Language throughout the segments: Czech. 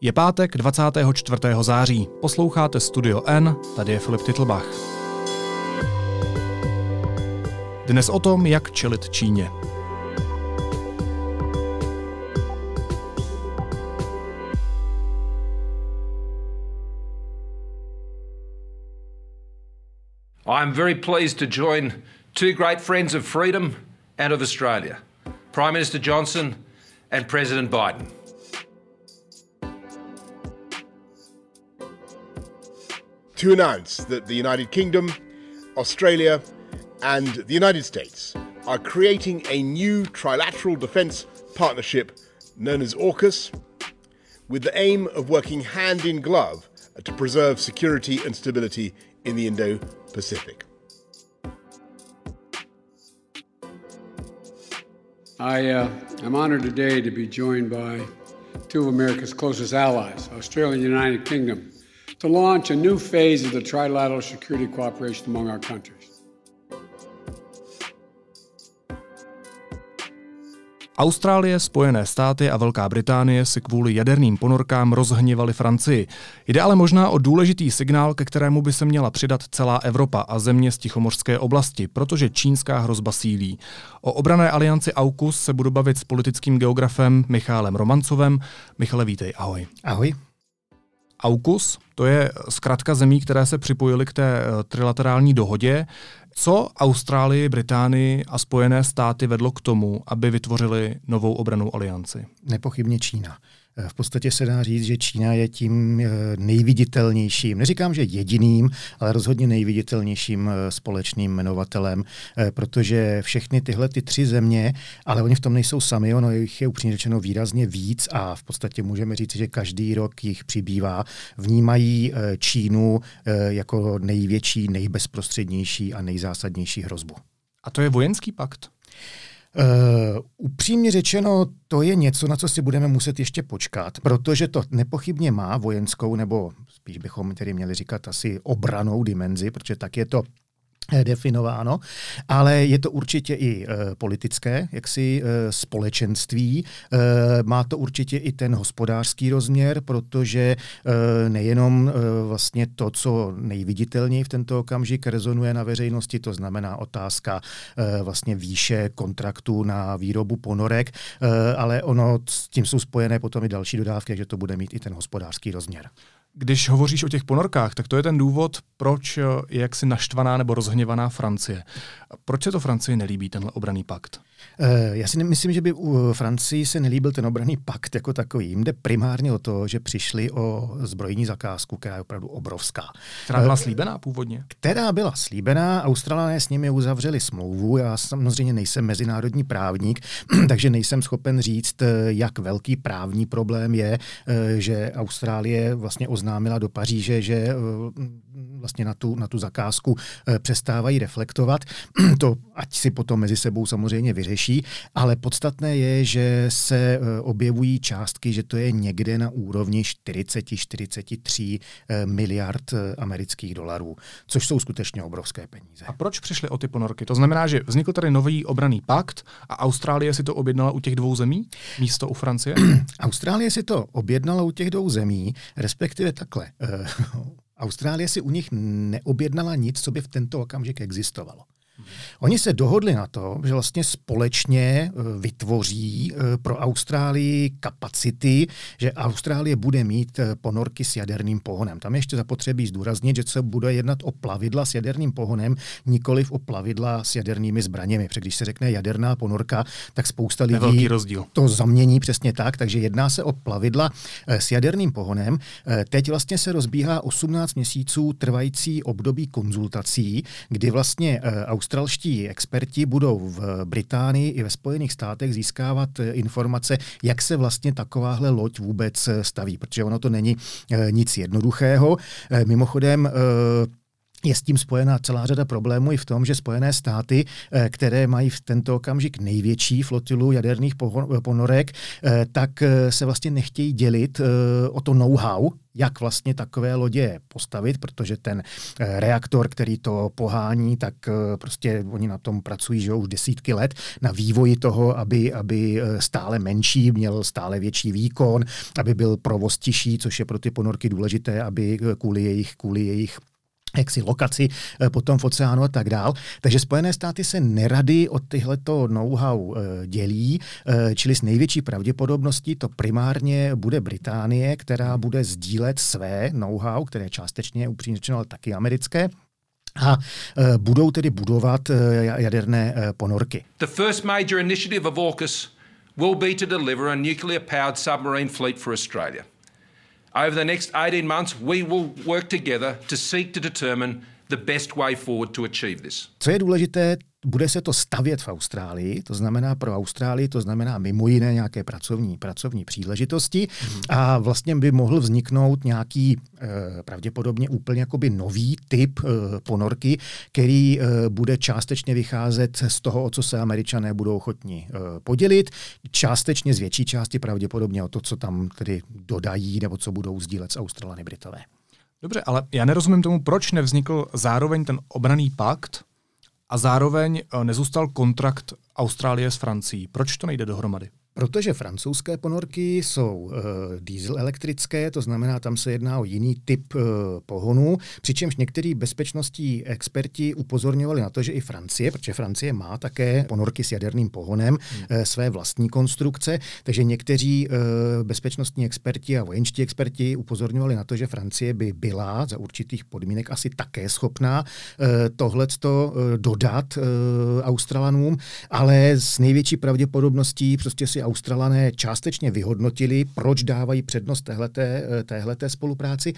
Je pátek 24. září. Posloucháte Studio N, tady je Filip Titlbach. Dnes o tom, jak čelit Číně. I'm very pleased to join two great friends of freedom and of Australia Prime Minister Johnson and President Biden. To announce that the United Kingdom, Australia, and the United States are creating a new trilateral defence partnership known as AUKUS, with the aim of working hand in glove to preserve security and stability in the Indo Pacific. I uh, am honored today to be joined by two of America's closest allies, Australia and the United Kingdom, to launch a new phase of the trilateral security cooperation among our countries. Austrálie, Spojené státy a Velká Británie si kvůli jaderným ponorkám rozhněvali Francii. Jde ale možná o důležitý signál, ke kterému by se měla přidat celá Evropa a země z Tichomorské oblasti, protože čínská hrozba sílí. O obrané alianci AUKUS se budu bavit s politickým geografem Michálem Romancovem. Michale, vítej, ahoj. Ahoj. AUKUS, to je zkrátka zemí, které se připojily k té eh, trilaterální dohodě. Co Austrálii, Británii a Spojené státy vedlo k tomu, aby vytvořili novou obranou alianci? Nepochybně Čína. V podstatě se dá říct, že Čína je tím eh, nejviditelnějším, neříkám, že jediným, ale rozhodně nejviditelnějším eh, společným jmenovatelem, eh, protože všechny tyhle ty tři země, ale oni v tom nejsou sami, ono jich je upřímně řečeno výrazně víc a v podstatě můžeme říct, že každý rok jich přibývá, vnímají Čínu jako největší, nejbezprostřednější a nejzásadnější hrozbu. A to je vojenský pakt? Uh, upřímně řečeno, to je něco, na co si budeme muset ještě počkat, protože to nepochybně má vojenskou, nebo spíš bychom tedy měli říkat asi obranou dimenzi, protože tak je to Eh, definováno, ale je to určitě i e, politické, jaksi e, společenství. E, má to určitě i ten hospodářský rozměr, protože e, nejenom e, vlastně to, co nejviditelněji v tento okamžik rezonuje na veřejnosti, to znamená otázka e, vlastně výše kontraktů na výrobu ponorek, e, ale ono s tím jsou spojené potom i další dodávky, že to bude mít i ten hospodářský rozměr. Když hovoříš o těch ponorkách, tak to je ten důvod, proč je jaksi naštvaná nebo rozhněvaná Francie. Proč se to Francii nelíbí, tenhle obraný pakt? Eh, já si nemyslím, že by u Francii se nelíbil ten obraný pakt jako takový. Jim jde primárně o to, že přišli o zbrojní zakázku, která je opravdu obrovská. Která byla eh, slíbená původně? Která byla slíbená, Australané s nimi uzavřeli smlouvu. Já samozřejmě nejsem mezinárodní právník, takže nejsem schopen říct, eh, jak velký právní problém je, že Austrálie vlastně oznámila do Paříže, že vlastně na tu, na tu zakázku přestávají reflektovat. to ať si potom mezi sebou samozřejmě vyřeší, ale podstatné je, že se e, objevují částky, že to je někde na úrovni 40-43 e, miliard amerických dolarů, což jsou skutečně obrovské peníze. A proč přišly o ty ponorky? To znamená, že vznikl tady nový obraný pakt a Austrálie si to objednala u těch dvou zemí, místo u Francie? Austrálie si to objednala u těch dvou zemí, respektive takhle. Austrálie si u nich neobjednala nic, co by v tento okamžik existovalo. Oni se dohodli na to, že vlastně společně e, vytvoří e, pro Austrálii kapacity, že Austrálie bude mít e, ponorky s jaderným pohonem. Tam ještě zapotřebí zdůraznit, že se bude jednat o plavidla s jaderným pohonem, nikoliv o plavidla s jadernými zbraněmi. Protože když se řekne jaderná ponorka, tak spousta lidí to zamění přesně tak, takže jedná se o plavidla s jaderným pohonem. Teď vlastně se rozbíhá 18 měsíců trvající období konzultací, kdy vlastně Austrálie australští experti budou v Británii i ve Spojených státech získávat eh, informace, jak se vlastně takováhle loď vůbec eh, staví, protože ono to není eh, nic jednoduchého. Mimochodem, je s tím spojená celá řada problémů i v tom, že Spojené státy, eh, které mají v tento okamžik největší flotilu jaderných ponorek, eh, tak eh, se vlastně nechtějí dělit o to know-how, jak vlastně takové lodě postavit, protože ten reaktor, který to pohání, tak prostě oni na tom pracují že už desítky let na vývoji toho, aby, aby stále menší, měl stále větší výkon, aby byl provoz tiší, což je pro ty ponorky důležité, aby kvůli jejich, kvůli jejich jaksi lokaci eh, potom v oceánu a tak dál. Takže Spojené státy se nerady od tyhleto know-how eh, dělí, eh, čili s největší pravděpodobností to primárně bude Británie, která bude sdílet své know-how, které částečně upřímně řečeno, ale taky americké, a budou tedy budovat jaderné ponorky. The first major initiative of AUKUS will be to deliver a nuclear powered submarine fleet for Australia. Over the next 18 months, we will work together to seek to determine the best way forward to achieve this. Co je důležité, bude se to stavět v Austrálii, to znamená pro Austrálii, to znamená mimo jiné nějaké pracovní, pracovní příležitosti a vlastně by mohl vzniknout nějaký eh, pravděpodobně úplně jakoby nový typ eh, ponorky, který eh, bude částečně vycházet z toho, o co se američané budou ochotni eh, podělit, částečně z větší části pravděpodobně o to, co tam tedy dodají nebo co budou sdílet s Australany Britové. Dobře, ale já nerozumím tomu, proč nevznikl zároveň ten obraný pakt a zároveň eh, nezůstal kontrakt Austrálie s Francií. Proč to nejde dohromady? Protože francouzské ponorky jsou uh, diesel elektrické, to znamená, tam se jedná o jiný typ uh, pohonu, přičemž některý bezpečnostní experti upozorňovali na to, že i Francie, protože Francie má také ponorky s jaderným pohonem, uh, své vlastní konstrukce, takže někteří uh, bezpečnostní experti a vojenští experti upozorňovali na to, že Francie by byla za určitých podmínek asi také schopná uh, tohleto uh, dodat uh, Australanům, ale s největší pravděpodobností prostě si Australané částečně vyhodnotili, proč dávají přednost téhleté, eh, téhleté spolupráci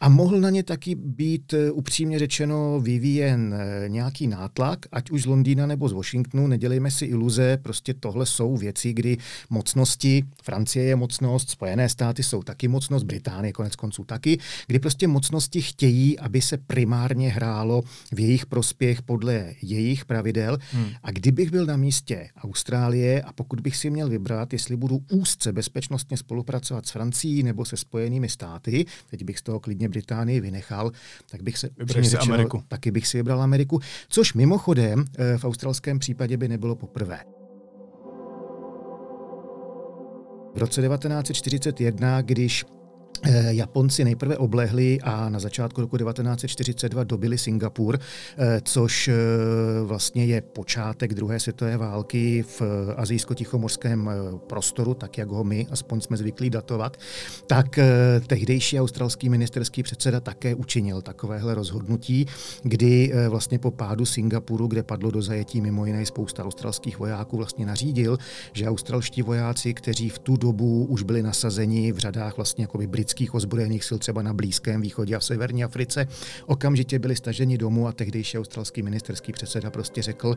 a mohl na ně taky být eh, upřímně řečeno vyvíjen eh, nějaký nátlak, ať už z Londýna nebo z Washingtonu, nedělejme si iluze, prostě tohle jsou věci, kdy mocnosti, Francie je mocnost, Spojené státy jsou taky mocnost, Británie konec konců taky, kdy prostě mocnosti chtějí, aby se primárně hrálo v jejich prospěch podle jejich pravidel. Hmm. A kdybych byl na místě Austrálie a pokud bych si měl vybrat vybrat, jestli budu úzce bezpečnostně spolupracovat s Francií nebo se Spojenými státy, teď bych z toho klidně Británii vynechal, tak bych se řečeno, Ameriku. taky bych si vybral Ameriku, což mimochodem eh, v australském případě by nebylo poprvé. V roce 1941, když Japonci nejprve oblehli a na začátku roku 1942 dobili Singapur, eh, což eh, vlastně je počátek druhé světové války v azijsko-tichomorském prostoru, tak jak ho my aspoň jsme zvyklí datovat, tak tehdejší australský ministerský předseda také učinil takovéhle rozhodnutí, kdy vlastně po pádu Singapuru, kde padlo do zajetí mimo jiné spousta australských vojáků, vlastně nařídil, že australští vojáci, kteří v tu dobu už byli nasazeni v řadách vlastně jako britských britských ozbrojených sil třeba na Blízkém východě a v severní Africe, okamžitě byli staženi domů a tehdejší australský ministerský předseda prostě řekl,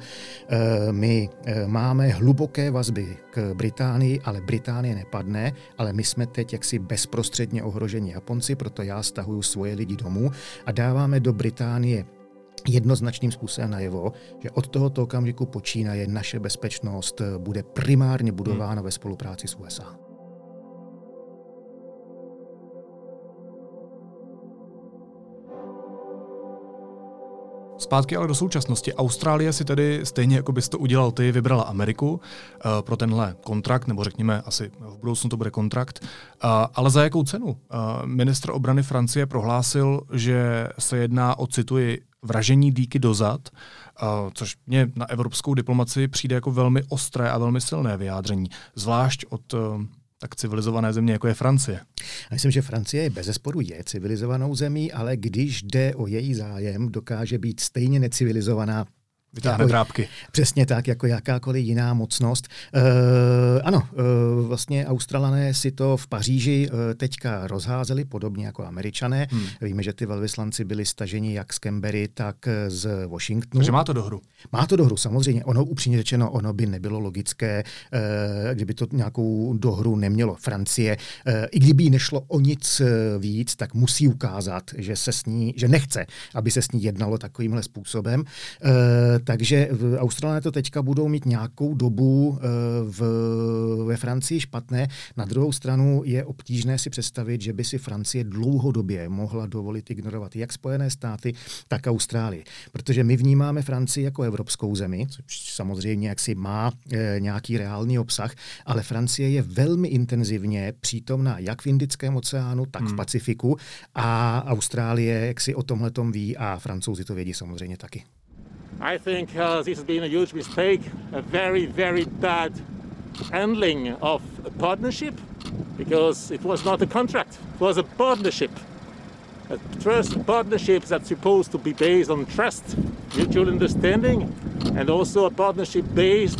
e, my e, máme hluboké vazby k Británii, ale Británie nepadne, ale my jsme teď jaksi bezprostředně ohroženi Japonci, proto já stahuju svoje lidi domů a dáváme do Británie jednoznačným způsobem najevo, že od tohoto okamžiku počínaje naše bezpečnost bude primárně budována hmm. ve spolupráci s USA. Zpátky ale do současnosti. Austrálie si tedy stejně jako bys to udělal ty, vybrala Ameriku uh, pro tenhle kontrakt, nebo řekněme asi v budoucnu to bude kontrakt. Uh, ale za jakou cenu? Uh, ministr obrany Francie prohlásil, že se jedná o, cituji, vražení díky dozad, což mě na evropskou diplomaci přijde jako velmi ostré a velmi silné vyjádření, zvlášť od tak civilizované země, jako je Francie. Já myslím, že Francie je bez sporu je civilizovanou zemí, ale když jde o její zájem, dokáže být stejně necivilizovaná Vytáhne drápky. Přesně tak, jako jakákoliv jiná mocnost. E, ano, e, vlastně Australané si to v Paříži e, teďka rozházeli, podobně jako Američané. Hmm. Víme, že ty velvyslanci byli staženi jak z Canberry, tak z Washingtonu. Takže má to dohru. Má to dohru, samozřejmě. Ono, upřímně řečeno, ono by nebylo logické, e, kdyby to nějakou dohru nemělo. Francie, e, i kdyby jí nešlo o nic víc, tak musí ukázat, že se s ní, že nechce, aby se s ní jednalo takovýmhle způsobem. E, takže Australané to teďka budou mít nějakou dobu eh, v, ve Francii špatné. Na druhou stranu je obtížné si představit, že by si Francie dlouhodobě mohla dovolit ignorovat jak Spojené státy, tak Austrálii. Protože my vnímáme Francii jako evropskou zemi, což samozřejmě jaksi má e, nějaký reálný obsah, ale Francie je velmi intenzivně přítomná jak v Indickém oceánu, tak hmm. v Pacifiku a Austrálie jak si o tomhle ví a francouzi to vědí samozřejmě taky. I think uh, this has been a huge mistake, a very, very bad handling of a partnership because it was not a contract, it was a partnership. A trust partnership that's supposed to be based on trust, mutual understanding, and also a partnership based,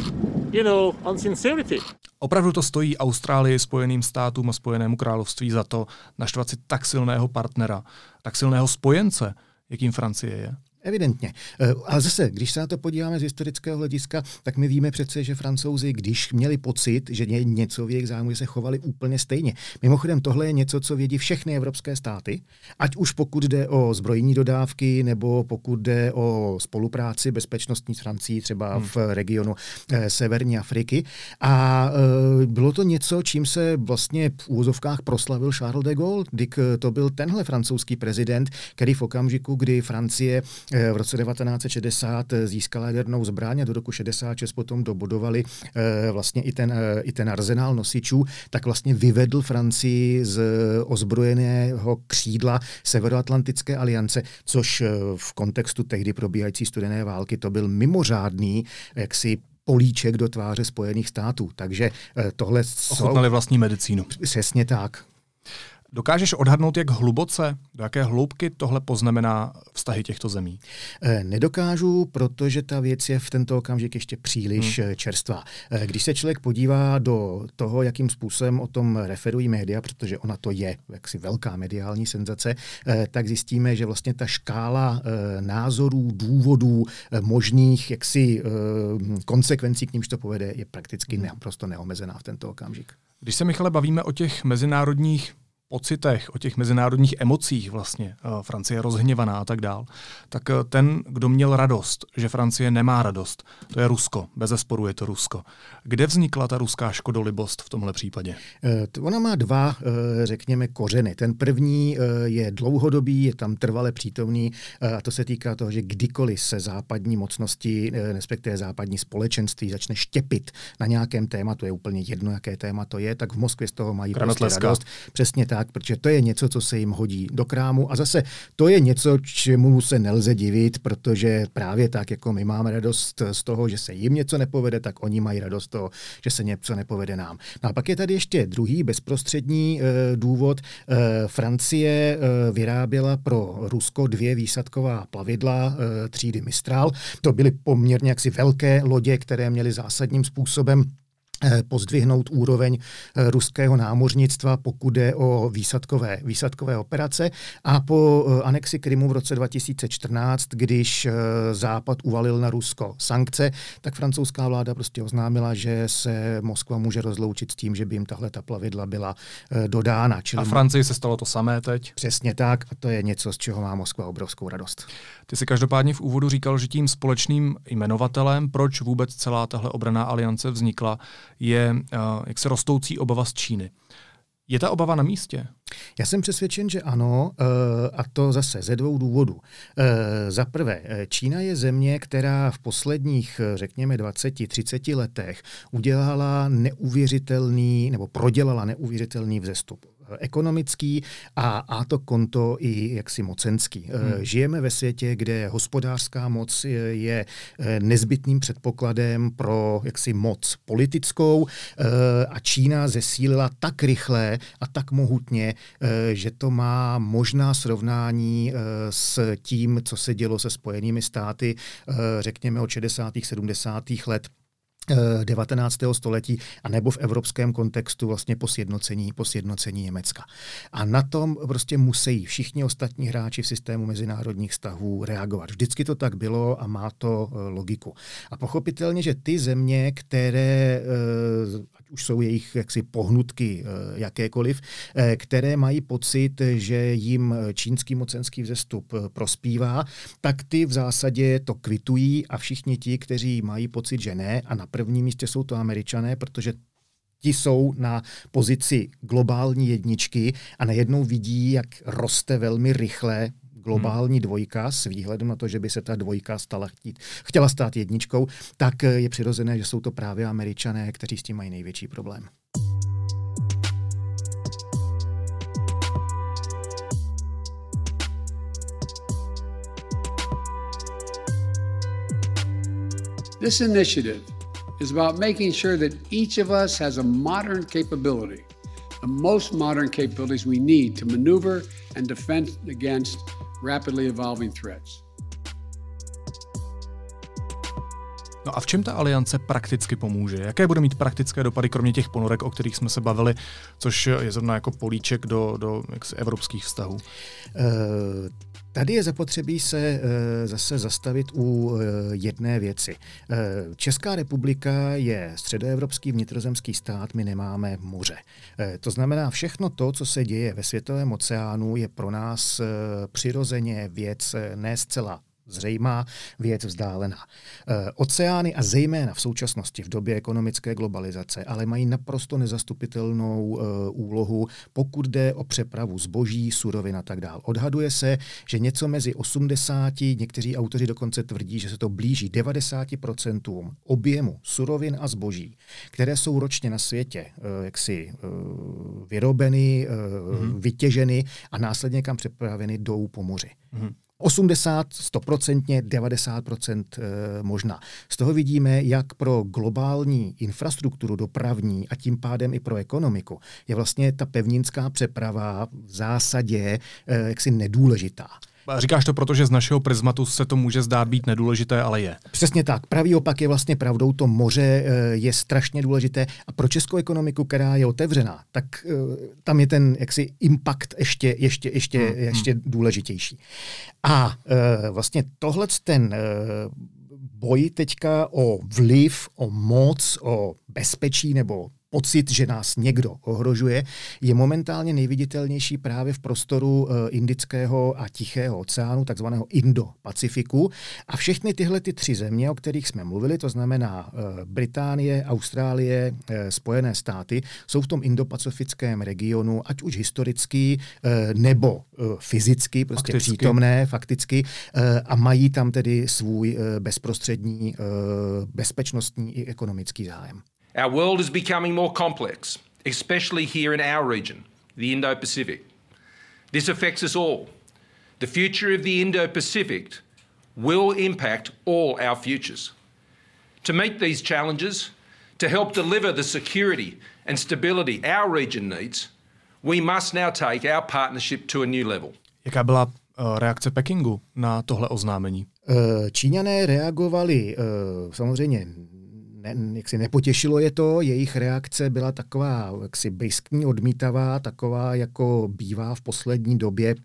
you know, on sincerity. Opravdu to stojí Austrálii, Spojeným státům a Spojenému království za to naštvat si tak silného partnera, tak silného spojence, jakým Francie je. Evidentně. Eh, ale zase, když se na to podíváme z historického hlediska, tak my víme přece, že francouzi, když měli pocit, že je něco v jejich zájmu, se chovali úplně stejně. Mimochodem, tohle je něco, co vědí všechny evropské státy, ať už pokud jde o zbrojní dodávky, nebo pokud jde o spolupráci bezpečnostní s Francií, třeba hmm. v regionu eh, Severní Afriky. A eh, bylo to něco, čím se vlastně v úvozovkách proslavil Charles de Gaulle. Eh, to byl tenhle francouzský prezident, který v okamžiku, kdy Francie v roce 1960 eh, získala jadernou zbraň a do roku 66 potom dobudovali eh, vlastně i ten, i ten arzenál nosičů, tak vlastně vyvedl Francii z ozbrojeného křídla Severoatlantické aliance, což v kontextu tehdy probíhající studené války to byl mimořádný jaksi políček do tváře Spojených států. Takže tohle... Ochutnali vlastní medicínu. Přesně tak. Dokážeš odhadnout, jak hluboce, do jaké hloubky tohle poznamená vztahy těchto zemí? Eh, nedokážu, protože ta věc je v tento okamžik ještě příliš hmm. Eh, čerstvá. Eh, když se člověk podívá do toho, jakým způsobem o tom referují média, protože ona to je jaksi velká mediální senzace, tak zjistíme, že vlastně ta škála názorů, důvodů, možných jaksi konsekvencí, k nímž to povede, je prakticky hmm. naprosto neomezená v tento okamžik. Když se, Michale, bavíme o těch mezinárodních pocitech, o těch mezinárodních emocích vlastně, eh, Francie je rozhněvaná a tak dál, tak eh, ten, kdo měl radost, že Francie nemá radost, to je Rusko, bez zesporu je to Rusko. Kde vznikla ta ruská škodolibost v tomhle případě? Eh, ona má dva, řekněme, kořeny. Ten první je dlouhodobý, je tam trvale přítomný a to se týká toho, že kdykoliv se západní mocnosti, respektive západní společenství začne štěpit na nějakém tématu, je úplně jedno, jaké téma to je, tak v Moskvě z toho mají prostě radost. Přesně tak tak, protože to je něco, co se jim hodí do krámu. A zase to je něco, čemu se nelze divit, protože právě tak, jako my máme radost z toho, že se jim něco nepovede, tak oni mají radost z toho, že se něco nepovede nám. No a pak je tady ještě druhý bezprostřední e, důvod. E, Francie e, vyráběla pro Rusko dvě výsadková plavidla e, třídy Mistral. To byly poměrně jaksi velké lodě, které měly zásadním způsobem pozdvihnout úroveň eh, ruského námořnictva, pokud jde o výsadkové, výsadkové operace. A po eh, anexi Krymu v roce 2014, když Západ uvalil na Rusko sankce, tak francouzská vláda prostě oznámila, že se Moskva může rozloučit s tím, že by jim tahle ta plavidla byla dodána. Čili a Francii se stalo to samé teď? Přesně tak a to je něco, z čeho má Moskva obrovskou radost. Ty si každopádně v úvodu říkal, že tím společným jmenovatelem, proč vůbec celá tahle obraná aliance vznikla, je uh, jak se rostoucí obava z Číny. Je ta obava na místě? Já jsem přesvědčen, že ano, eh, a to zase ze dvou důvodů. Eh, za prvé, Čína je země, která v posledních, řekněme, 20-30 letech udělala neuvěřitelný, nebo prodělala neuvěřitelný vzestup. Ekonomický a, a to konto i jaksi mocenský. Hmm. Žijeme ve světě, kde hospodářská moc je, je nezbytným předpokladem pro jaksi moc politickou a Čína zesílila tak rychle a tak mohutně, že to má možná srovnání s tím, co se dělo se Spojenými státy, řekněme od 60. 70. let 19. Eh, století, a nebo v evropském kontextu vlastně po sjednocení, po sjednocení Německa. A na tom prostě musí všichni ostatní hráči v systému mezinárodních vztahů reagovat. Vždycky to tak bylo a má to eh, logiku. A pochopitelně, že ty země, které eh, už jsou jejich jaksi pohnutky eh, jakékoliv, eh, které mají pocit, že jim čínský mocenský vzestup eh, prospívá, tak ty v zásadě to kvitují a všichni ti, kteří mají pocit, že ne, a na prvním místě jsou to američané, protože ti jsou na pozici globální jedničky a najednou vidí, jak roste velmi rychle globální hmm. dvojka s výhledem na to, že by se ta dvojka stala chtít, chtěla stát jedničkou, tak je přirozené, že jsou to právě američané, kteří s tím mají největší problém. This initiative is about making sure that each of us has a modern capability, the most modern capabilities we need to maneuver and defend against rapidly evolving threats. No a v čem ta aliance prakticky pomůže? Jaké bude mít praktické dopady, kromě těch ponorek, o kterých jsme se bavili, což je zrovna jako políček do, do jaksi, evropských vztahů? Uh, Tady je zapotřebí se e, zase zastavit u e, jedné věci. E, Česká republika je středoevropský vnitrozemský stát, my nemáme moře. To znamená, všechno to, co se děje ve světovém oceánu, je pro nás přirozeně věc ne zcela zřejmá věc vzdálená. E, oceány a zejména v současnosti v době ekonomické globalizace ale mají naprosto nezastupitelnou e, úlohu, pokud jde o přepravu zboží, surovin a tak dále. Odhaduje se, že něco mezi 80, někteří autoři dokonce tvrdí, že se to blíží 90% objemu surovin a zboží, které jsou ročně na světě e, jaksi e, vyrobeny, e, mm-hmm. vytěženy a následně kam přepraveny jdou po moři. Mm-hmm. 80, 100%, 90% možná. Z toho vidíme, jak pro globální infrastrukturu dopravní a tím pádem i pro ekonomiku je vlastně ta pevninská přeprava v zásadě eh, jaksi nedůležitá. Říkáš to proto, že z našeho prismatu se to může zdát být nedůležité, ale je. Přesně tak. Pravý opak je vlastně pravdou. To moře eh, je strašně důležité a pro českou ekonomiku, která je otevřená, tak eh, tam je ten jaksi impact ještě, ještě, ještě, hmm. hmm. ještě důležitější. A eh, vlastně tohle ten boj teďka o vliv, o moc, o bezpečí nebo pocit, že nás někdo ohrožuje, je momentálně nejviditelnější právě v prostoru eh, Indického a Tichého oceánu, takzvaného Indo-Pacifiku. A všechny tyhle ty tři země, o kterých jsme mluvili, to znamená eh, Británie, Austrálie, eh, Spojené státy, jsou v tom Indo-Pacifickém regionu, ať už historicky nebo fyzicky, prostě fakticky. přítomné, fakticky, a mají tam tedy svůj bezprostřední bezpečnostní i ekonomický zájem. Our world is becoming more complex, especially here in our region, the Indo Pacific. This affects us all. The future of the Indo Pacific will impact all our futures. To meet these challenges, to help deliver the security and stability our region needs, we must now take our partnership to a new level. Jaká byla uh, reakce Pekingu na tohle oznámení? Uh, Číňané reagovali uh, samozřejmě ne, jaksi nepotěšilo je to, jejich reakce byla taková jaksi briskní, odmítavá, taková jako bývá v poslední době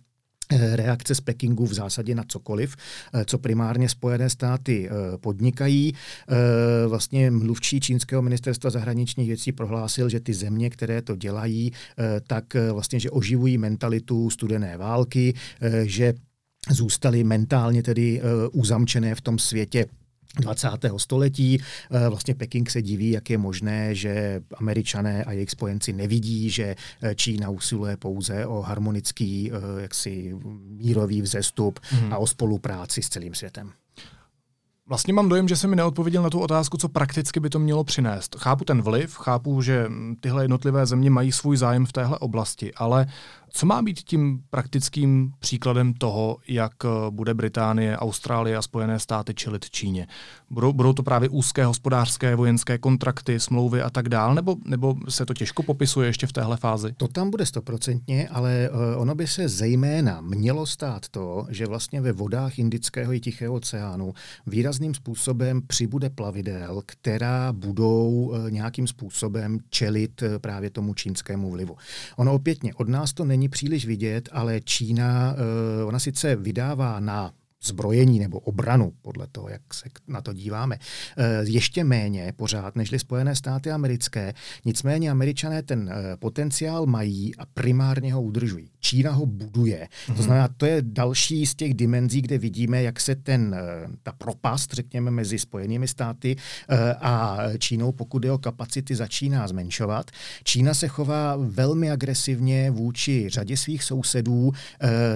eh, reakce z Pekingu v zásadě na cokoliv, eh, co primárně Spojené státy eh, podnikají. Vlastně mluvčí čínského ministerstva zahraničních věcí prohlásil, že ty země, které to dělají, tak vlastně, že oživují mentalitu studené války, že zůstaly mentálně tedy uzamčené v tom světě 20. století. Eh, vlastně Peking se diví, jak je možné, že američané a jejich spojenci nevidí, že eh, Čína usiluje pouze o harmonický eh, jaksi mírový vzestup hmm. a o spolupráci s celým světem. Vlastně mám dojem, že se mi neodpověděl na tu otázku, co prakticky by to mělo přinést. Chápu ten vliv, chápu, že tyhle jednotlivé země mají svůj zájem v téhle oblasti, ale co má být tím praktickým příkladem toho, jak eh, bude Británie, Austrálie a Spojené státy čelit Číně? Budou, budou to právě úzké hospodářské, vojenské kontrakty, smlouvy a tak dál, nebo, nebo se to těžko popisuje ještě v téhle fázi? To tam bude stoprocentně, ale uh, ono by se zejména mělo stát to, že vlastně ve vodách Indického i Tichého oceánu výrazným způsobem přibude plavidel, která budou uh, nějakým způsobem čelit právě tomu čínskému vlivu. Ono opětně od nás to není není příliš vidět, ale Čína, eh, ona sice vydává na zbrojení nebo obranu, podle toho, jak se na to díváme, eh, ještě méně pořád nežli Spojené státy americké. Nicméně američané ten eh, potenciál mají a primárně ho udržují. Čína ho buduje. Mm-hmm. To mhm. znamená, to je další z těch dimenzí, kde vidíme, jak se ten, eh, ta propast, řekněme, mezi Spojenými státy a Čínou, pokud je o kapacity, začíná zmenšovat. Čína se chová velmi agresivně vůči řadě svých sousedů,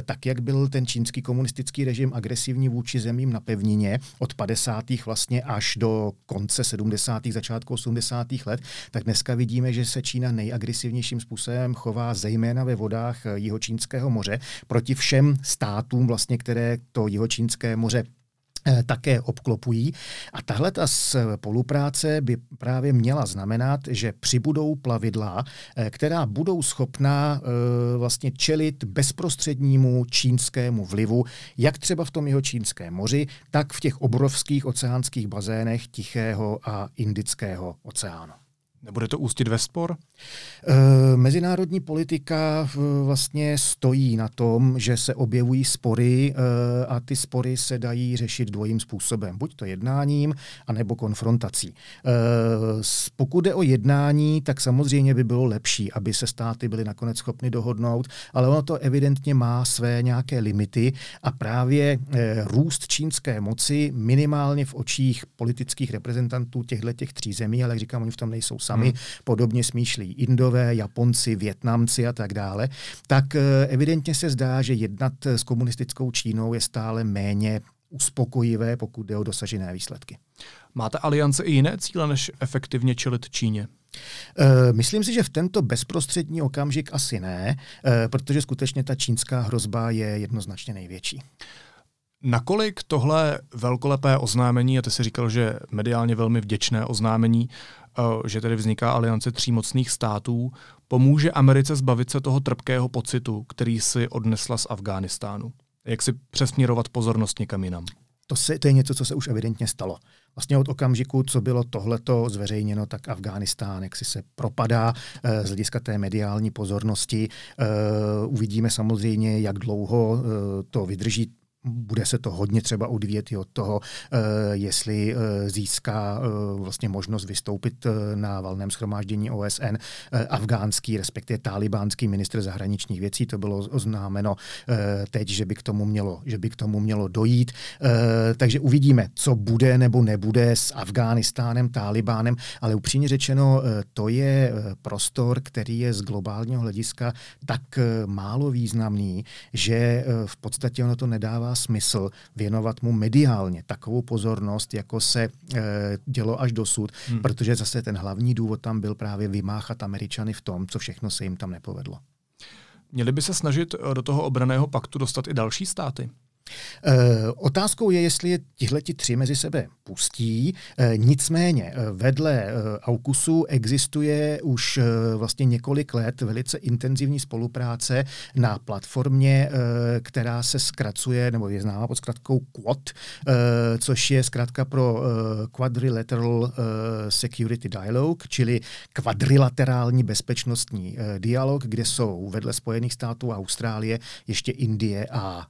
tak jak byl ten čínský komunistický režim agresivní agresivní vůči zemím na pevnině od 50. vlastně až do konce 70. začátku 80. let, tak dneska vidíme, že se Čína nejagresivnějším způsobem chová zejména ve vodách Jihočínského moře proti všem státům, vlastně, které to Jihočínské moře také obklopují. A tahle ta spolupráce by právě měla znamenat, že přibudou plavidla, eh, která budou schopná eh, vlastně čelit bezprostřednímu čínskému vlivu, jak třeba v tom jeho čínském moři, tak v těch obrovských oceánských bazénech Tichého a Indického oceánu. Nebude to ústit ve spor? E, mezinárodní politika vlastně stojí na tom, že se objevují spory e, a ty spory se dají řešit dvojím způsobem. Buď to jednáním, anebo konfrontací. Pokud jde o jednání, tak samozřejmě by bylo lepší, aby se státy byly nakonec schopny dohodnout, ale ono to evidentně má své nějaké limity a právě růst čínské moci minimálně v očích politických reprezentantů těchto těch tří zemí, ale jak říkám, oni v tom nejsou sami, sami, hmm. podobně smýšlí Indové, Japonci, Větnamci a tak dále, tak eh, evidentně se zdá, že jednat s komunistickou Čínou je stále méně uspokojivé, pokud jde o dosažené výsledky. Máte aliance i jiné cíle, než efektivně čelit Číně? Uh, myslím si, že v tento bezprostřední okamžik asi ne, protože skutečně ta čínská hrozba je jednoznačně největší. Nakolik tohle velkolepé oznámení, a ty si říkal, že mediálně velmi vděčné oznámení, Eh, že tedy vzniká aliance tří mocných států, pomůže Americe zbavit se toho trpkého pocitu, který si odnesla z Afghánistánu? Jak si přesměrovat pozornost někam jinam? To, se, to je něco, co se už evidentně stalo. Vlastně od okamžiku, co bylo tohleto zveřejněno, tak Afghánistán jak si se propadá e, z hlediska té mediální pozornosti. E, uvidíme samozřejmě, jak dlouho to vydrží bude se to hodně třeba odvíjet i od toho, eh, jestli eh, získá eh, vlastně možnost vystoupit na valném schromáždění OSN afgánský, respektive talibánský ministr zahraničních věcí. To bylo oznámeno teď, že by k tomu mělo, že by k tomu mělo dojít. Takže uvidíme, co bude nebo nebude s Afghánistánem, Talibánem, ale upřímně řečeno, to je prostor, který je z globálního hlediska tak málo významný, že v podstatě ono to nedává smysl věnovat mu mediálně takovou pozornost, jako se e, dělo až dosud, hmm. protože zase ten hlavní důvod tam byl právě vymáchat Američany v tom, co všechno se jim tam nepovedlo. Měli by se snažit eh, do toho obraného paktu dostat i další státy? E, otázkou je, jestli je tihleti tři mezi sebe pustí. E, nicméně e, vedle e, AUKUSu existuje už vlastně několik let velice intenzivní spolupráce na platformě, která se zkracuje, nebo je známa pod zkratkou QUAD, což je zkrátka pro Quadrilateral Security Dialogue, čili kvadrilaterální bezpečnostní dialog, kde jsou vedle Spojených států a Austrálie ještě Indie a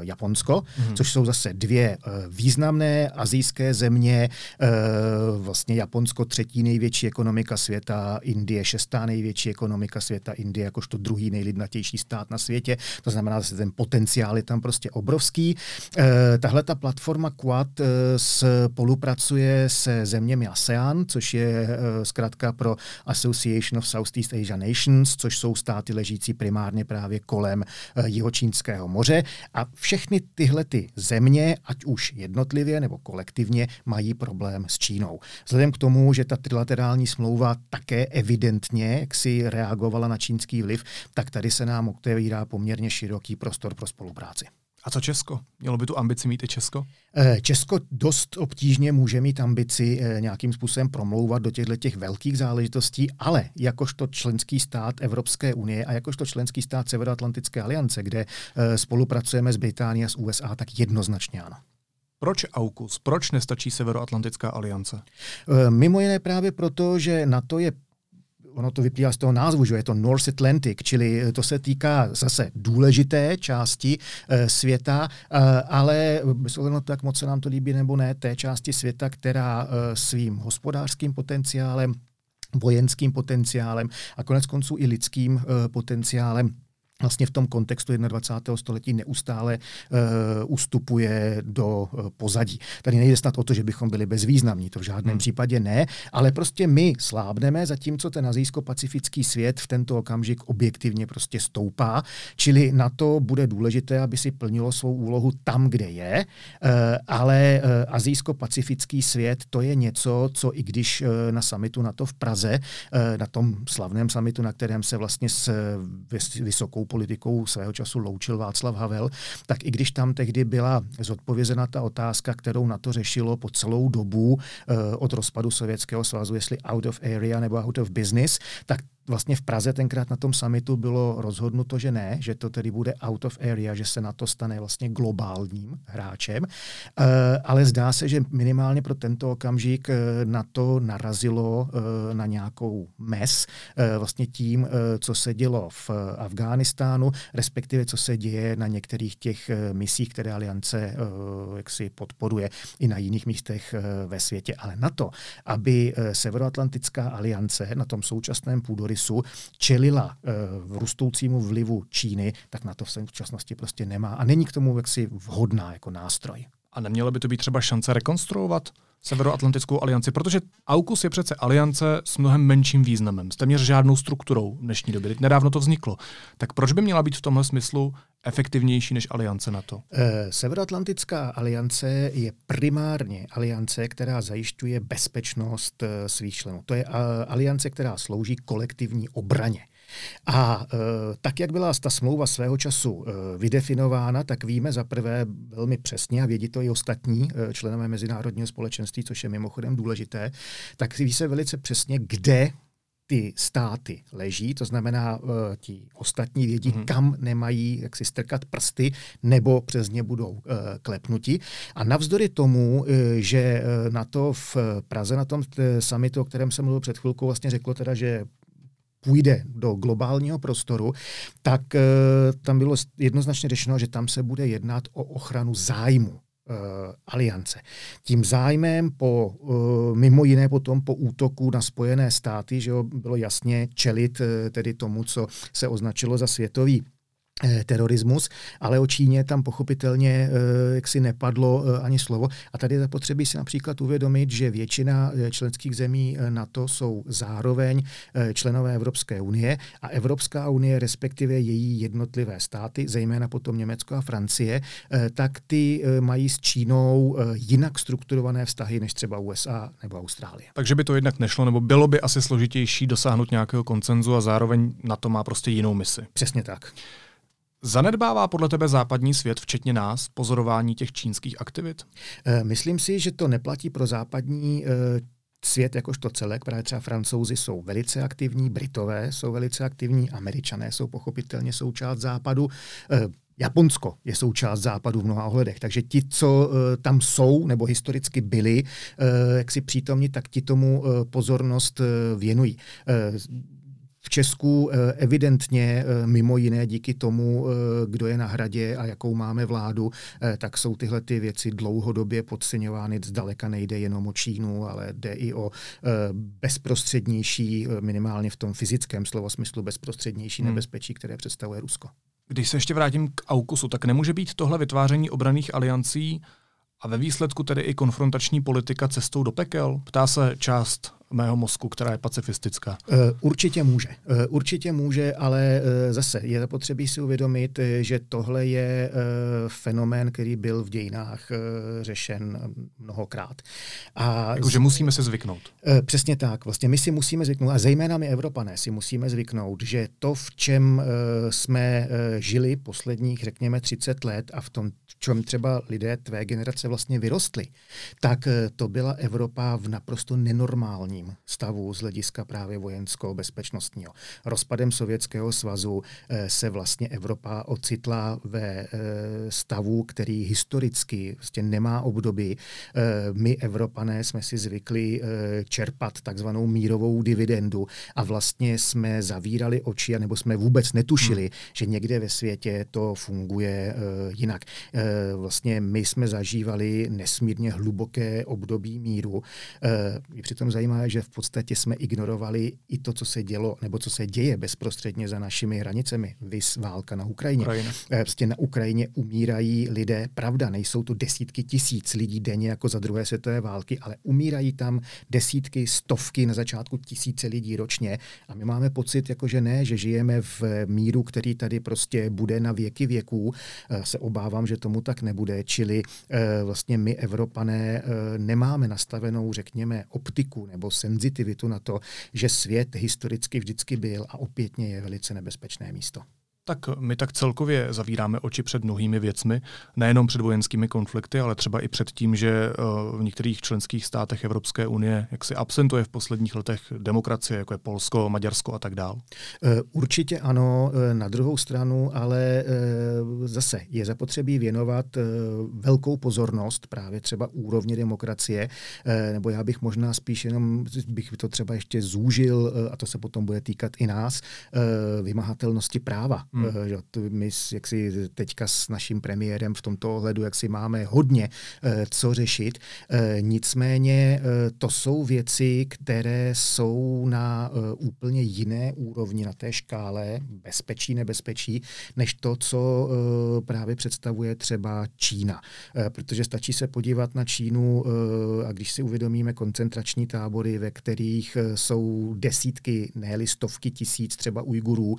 Japonsko Japonsko, mm-hmm. což jsou zase dvě uh, významné azijské země. Uh, vlastně Japonsko třetí největší ekonomika světa, Indie šestá největší ekonomika světa, Indie jakožto druhý nejlidnatější stát na světě. To znamená, že ten potenciál je tam prostě obrovský. Uh, tahle ta platforma Quad uh, spolupracuje se zeměmi ASEAN, což je uh, zkrátka pro Association of Southeast Asia Nations, což jsou státy ležící primárně právě kolem uh, Jihočínského moře. A všechny všechny tyhle ty země, ať už jednotlivě nebo kolektivně, mají problém s Čínou. Vzhledem k tomu, že ta trilaterální smlouva také evidentně jak si reagovala na čínský vliv, tak tady se nám otevírá poměrně široký prostor pro spolupráci. A co Česko? Mělo by tu ambici mít i Česko? Eh, Česko dost obtížně může mít ambici eh, nějakým způsobem promlouvat do těchto těch velkých záležitostí, ale jakožto členský stát Evropské unie a jakožto členský stát Severoatlantické aliance, kde eh, spolupracujeme s Británií a s USA, tak jednoznačně ano. Proč AUKUS? Proč nestačí Severoatlantická aliance? Mimo jiné právě proto, že na to je ono to vyplývá z toho názvu, že je to North Atlantic, čili to se týká zase důležité části e, světa, e, ale bez ohledu jak moc se nám to líbí nebo ne, té části světa, která svým hospodářským potenciálem vojenským potenciálem a konec konců i lidským potenciálem vlastně v tom kontextu 21. století neustále uh, ustupuje do uh, pozadí. Tady nejde snad o to, že bychom byli bezvýznamní, to v žádném hmm. případě ne, ale prostě my slábneme, zatímco ten azijsko-pacifický svět v tento okamžik objektivně prostě stoupá, čili na to bude důležité, aby si plnilo svou úlohu tam, kde je, uh, ale uh, azijsko-pacifický svět to je něco, co i když uh, na samitu na to v Praze, uh, na tom slavném samitu, na kterém se vlastně s uh, vysokou politikou svého času loučil Václav Havel, tak i když tam tehdy byla zodpovězena ta otázka, kterou na to řešilo po celou dobu uh, od rozpadu Sovětského svazu, jestli out of area nebo out of business, tak vlastně v Praze tenkrát na tom summitu bylo rozhodnuto, že ne, že to tedy bude out of area, že se na to stane vlastně globálním hráčem. Uh, ale zdá se, že minimálně pro tento okamžik uh, na to narazilo uh, na nějakou mes, vlastně tím, co se dělo v Afghánistánu, respektive co se děje na některých těch misích, které aliance jaksi podporuje i na jiných místech ve světě. Ale na to, aby Severoatlantická aliance na tom současném půdory půdorysu čelila uh, rostoucímu vlivu Číny, tak na to v současnosti prostě nemá a není k tomu jaksi vhodná jako nástroj. A neměla by to být třeba šance rekonstruovat Severoatlantickou alianci, protože AUKUS je přece aliance s mnohem menším významem, s téměř žádnou strukturou v dnešní době. Nedávno to vzniklo. Tak proč by měla být v tomhle smyslu efektivnější než aliance NATO? Eh, Severoatlantická aliance je primárně aliance, která zajišťuje bezpečnost eh, svých členů. To je eh, aliance, která slouží kolektivní obraně. A e, tak, jak byla ta smlouva svého času e, vydefinována, tak víme za prvé velmi přesně, a vědí to i ostatní e, členové mezinárodního společenství, což je mimochodem důležité, tak ví se velice přesně, kde ty státy leží, to znamená, uh, ti ostatní vědí, mm-hmm. kam nemají jak si strkat prsty, nebo přes ně budou uh, klepnuti. A navzdory tomu, uh, že na to v Praze, na tom summitu, o kterém jsem mluvil před chvilkou, vlastně řeklo teda, že půjde do globálního prostoru, tak uh, tam bylo jednoznačně řešeno, že tam se bude jednat o ochranu zájmu uh, aliance. Tím zájmem po, uh, mimo jiné potom po útoku na Spojené státy, že jo, bylo jasně čelit tedy tomu, co se označilo za světový Eh, terorismus, ale o Číně tam pochopitelně eh, jaksi nepadlo eh, ani slovo. A tady je zapotřebí si například uvědomit, že většina členských zemí NATO jsou zároveň členové Evropské unie a Evropská unie, respektive její jednotlivé státy, zejména potom Německo a Francie, tak ty mají s Čínou jinak strukturované vztahy než třeba USA nebo Austrálie. Takže by to jednak nešlo, nebo bylo by asi složitější dosáhnout nějakého koncenzu a zároveň na to má prostě jinou misi. Přesně tak. Zanedbává podle tebe západní svět, včetně nás, pozorování těch čínských aktivit? Eh, myslím si, že to neplatí pro západní eh, svět jakožto celek, právě třeba francouzi jsou velice aktivní, britové jsou velice aktivní, američané jsou pochopitelně součást západu. Eh, Japonsko je součást západu v mnoha ohledech, takže ti, co uh, tam jsou nebo historicky byli, uh, jak si přítomní, tak ti tomu uh, pozornost uh, věnují. Uh, v Česku eh, evidentně eh, mimo jiné díky tomu, eh, kdo je na hradě a jakou máme vládu, tak jsou tyhle ty věci dlouhodobě podceňovány. Zdaleka nejde jenom o Čínu, ale jde i o bezprostřednější, minimálně v tom fyzickém slova smyslu, bezprostřednější hmm. nebezpečí, které představuje Rusko. Když se ještě vrátím k AUKUSu, tak nemůže být tohle vytváření obraných aliancí a ve výsledku tedy i konfrontační politika cestou do pekel? Ptá se část mého mozku, která je pacifistická? Uh, určitě může. Uh, určitě může, ale uh, zase je zapotřebí si uvědomit, že tohle je fenomén, který byl v dějinách řešen mnohokrát. A jako, že musíme se zvyknout. Přesně tak. Vlastně my si musíme zvyknout, a zejména my Evropané si musíme zvyknout, že to, v čem jsme žili posledních, řekněme, 30 let a v tom, v čem třeba lidé tvé generace vlastně vyrostli, tak to byla Evropa v naprosto nenormálním stavu z hlediska právě vojensko-bezpečnostního. Rozpadem Sovětského svazu eh, se vlastně Evropa ocitla ve eh, stavu, který historicky vlastně nemá obdoby. Eh, my, Evropané, jsme si zvykli čerpat takzvanou mírovou dividendu a vlastně jsme zavírali oči, nebo jsme vůbec netušili, hmm. že někde ve světě to funguje jinak. Vlastně my jsme zažívali nesmírně hluboké období míru. Mě přitom zajímá, že v podstatě jsme ignorovali i to, co se dělo, nebo co se děje bezprostředně za našimi hranicemi. Vys válka na Ukrajině. Ukrajina. Eh, prostě na Ukrajině umírají lidé, pravda, nejsou to desítky tisíc lidí denně jako za druhé světové války, ale umírají tam desítky, stovky, na začátku tisíce lidí ročně a my máme pocit, jako že ne, že žijeme v míru, který tady prostě bude na věky věků. Eh, se obávám, že tomu tak nebude, čili eh, vlastně my, Evropané, nemáme nastavenou, řekněme, optiku nebo senzitivitu na to, že svět historicky vždycky byl a opětně je velice nebezpečné místo. Tak my tak celkově zavíráme oči před mnohými věcmi, nejenom před vojenskými konflikty, ale třeba i před tím, že eh, v některých členských státech Evropské unie jak si absentuje v posledních letech demokracie, jako je Polsko, Maďarsko a tak dál. Eh, určitě ano, eh, na druhou stranu, ale zase je zapotřebí věnovat velkou pozornost právě třeba úrovně demokracie, nebo já bych možná spíš jenom, bych to třeba ještě zúžil, a to se potom bude týkat i nás, vymahatelnosti práva Hmm. Uh, my jak si teďka s naším premiérem v tomto ohledu, jak si máme hodně uh, co řešit. Uh, nicméně to jsou věci, které jsou na úplně jiné úrovni, na té škále bezpečí, nebezpečí, než to, co právě představuje třeba Čína. Protože stačí se podívat na Čínu a když si uvědomíme koncentrační tábory, ve kterých jsou desítky, ne stovky tisíc třeba Ujgurů, uh,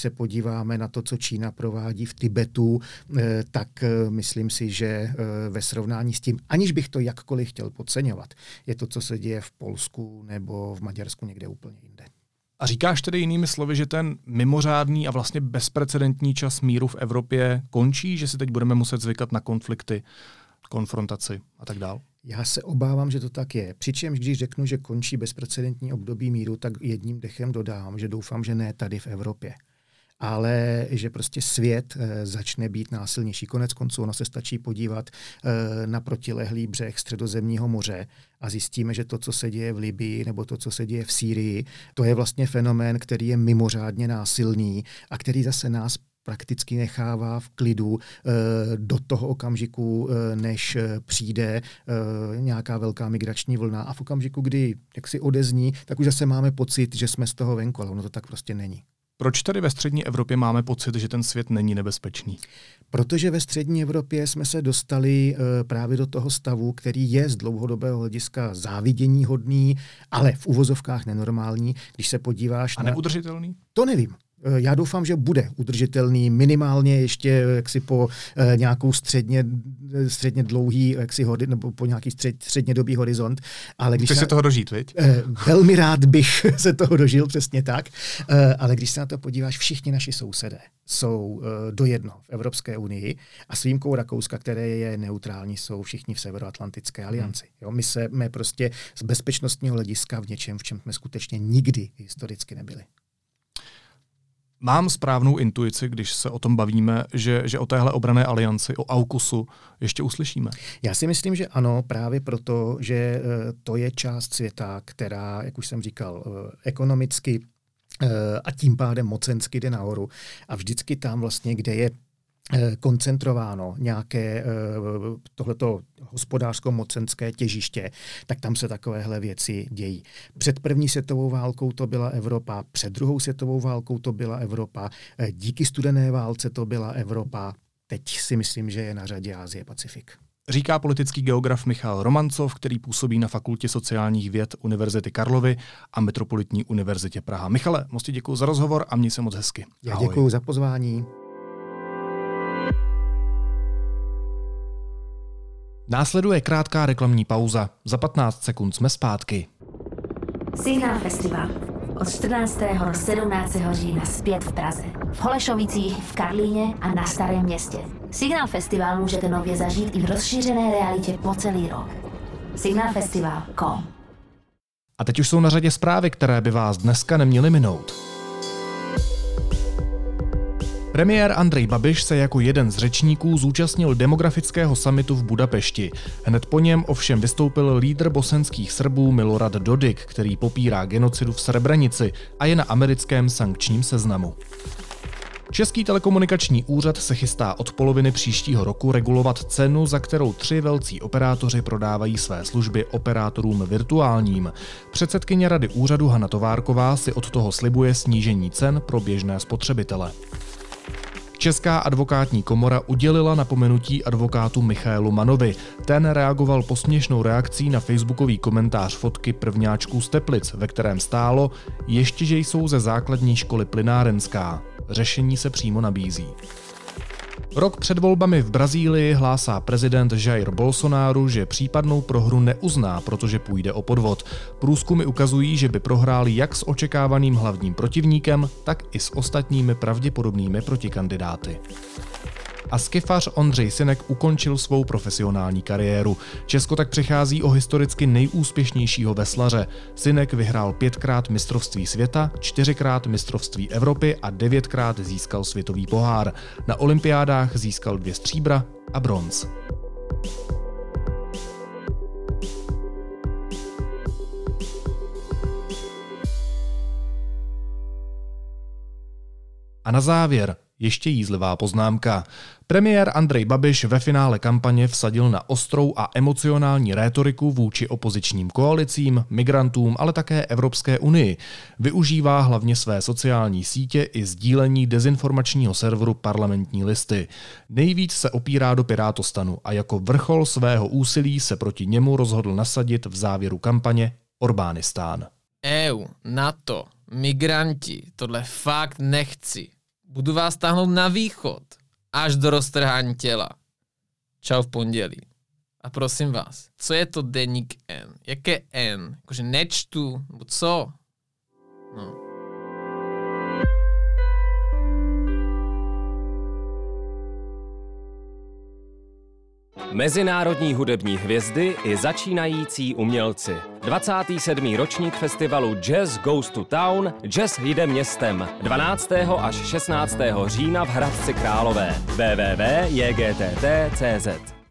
když se podíváme na to, co Čína provádí v Tibetu, eh, tak eh, myslím si, že eh, ve srovnání s tím, aniž bych to jakkoliv chtěl podceňovat, je to, co se děje v Polsku nebo v Maďarsku někde úplně jinde. A říkáš tedy jinými slovy, že ten mimořádný a vlastně bezprecedentní čas míru v Evropě končí, že si teď budeme muset zvykat na konflikty, konfrontaci a tak dál? Já se obávám, že to tak je. Přičemž, když řeknu, že končí bezprecedentní období míru, tak jedním dechem dodám, že doufám, že ne tady v Evropě ale že prostě svět e, začne být násilnější. Konec konců ono se stačí podívat e, na protilehlý břeh středozemního moře a zjistíme, že to, co se děje v Libii nebo to, co se děje v Sýrii, to je vlastně fenomén, který je mimořádně násilný a který zase nás prakticky nechává v klidu e, do toho okamžiku, než přijde nějaká velká migrační vlna. A v okamžiku, kdy jak si odezní, tak už zase máme pocit, že jsme z toho venku, ale ono to tak prostě není. Proč tady ve střední Evropě máme pocit, že ten svět není nebezpečný? Protože ve střední Evropě jsme se dostali uh, právě do toho stavu, který je z dlouhodobého hlediska závidění hodný, ale v uvozovkách nenormální. Když se podíváš A neudržitelný? To nevím. Eh, já doufám, že bude udržitelný minimálně ještě eh, jaksi po eh, nějakou středně, středně dlouhý, jaksi nebo po nějaký střed, středně dobý horizont. Ale když se toho dožít, viď? Velmi rád bych se toho dožil, přesně tak. Ale když se na to podíváš, všichni naši sousedé jsou do jedno v Evropské unii a s výjimkou Rakouska, které je neutrální, jsou všichni v Severoatlantické alianci. Hmm. Jo, my jsme prostě z bezpečnostního hlediska v něčem, v čem jsme skutečně nikdy historicky nebyli. Mám správnou intuici, když se o tom bavíme, že, že o téhle obrané alianci, o AUKUSu ještě uslyšíme? Já si myslím, že ano, právě proto, že eh, to je část světa, která, jak už jsem říkal, eh, ekonomicky eh, a tím pádem mocensky jde nahoru. A vždycky tam vlastně, kde je koncentrováno nějaké eh, tohleto hospodářsko-mocenské těžiště, tak tam se takovéhle věci dějí. Před první světovou válkou to byla Evropa, před druhou světovou válkou to byla Evropa, eh, díky studené válce to byla Evropa, teď si myslím, že je na řadě Asie Pacifik. Říká politický geograf Michal Romancov, který působí na Fakultě sociálních věd Univerzity Karlovy a Metropolitní univerzitě Praha. Michale, moc ti děkuji za rozhovor a měj se moc hezky. Já děkuji za pozvání. Následuje krátká reklamní pauza. Za 15 sekund jsme zpátky. Signál Festival. Od 14. do 17. října zpět v Praze. V Holešovicích, v Karlíně a na Starém městě. Signál Festival můžete nově zažít i v rozšířené realitě po celý rok. Signálfestival.com A teď už jsou na řadě zprávy, které by vás dneska neměly minout. Premiér Andrej Babiš se jako jeden z řečníků zúčastnil demografického samitu v Budapešti. Hned po něm ovšem vystoupil lídr bosenských Srbů Milorad Dodik, který popírá genocidu v Srebrenici a je na americkém sankčním seznamu. Český telekomunikační úřad se chystá od poloviny příštího roku regulovat cenu, za kterou tři velcí operátoři prodávají své služby operátorům virtuálním. Předsedkyně rady úřadu Hana Továrková si od toho slibuje snížení cen pro běžné spotřebitele. Česká advokátní komora udělila napomenutí advokátu Michaelu Manovi. Ten reagoval posměšnou reakcí na facebookový komentář fotky prvňáčků z Teplic, ve kterém stálo ještě, že jsou ze základní školy plynárenská. Řešení se přímo nabízí. Rok před volbami v Brazílii hlásá prezident Jair Bolsonaro, že případnou prohru neuzná, protože půjde o podvod. Průzkumy ukazují, že by prohráli jak s očekávaným hlavním protivníkem, tak i s ostatními pravděpodobnými protikandidáty a skifař Ondřej Sinek ukončil svou profesionální kariéru. Česko tak přichází o historicky nejúspěšnějšího veslaře. Sinek vyhrál pětkrát mistrovství světa, čtyřikrát mistrovství Evropy a devětkrát získal světový pohár. Na olympiádách získal dvě stříbra a bronz. A na závěr ještě jízlivá poznámka. Premiér Andrej Babiš ve finále kampaně vsadil na ostrou a emocionální rétoriku vůči opozičním koalicím, migrantům, ale také Evropské unii. Využívá hlavně své sociální sítě i sdílení dezinformačního serveru parlamentní listy. Nejvíc se opírá do Pirátostanu a jako vrchol svého úsilí se proti němu rozhodl nasadit v závěru kampaně Orbánistán. EU, NATO, migranti, tohle fakt nechci. Budu vás táhnout na východ, až do roztrhání těla. Čau v pondělí. A prosím vás, co je to deník N? Jaké N? Jakože nečtu, nebo co? No. Mezinárodní hudební hvězdy i začínající umělci. 27. ročník festivalu Jazz Goes to Town Jazz jde městem 12. až 16. října v Hradci Králové www.jgtt.cz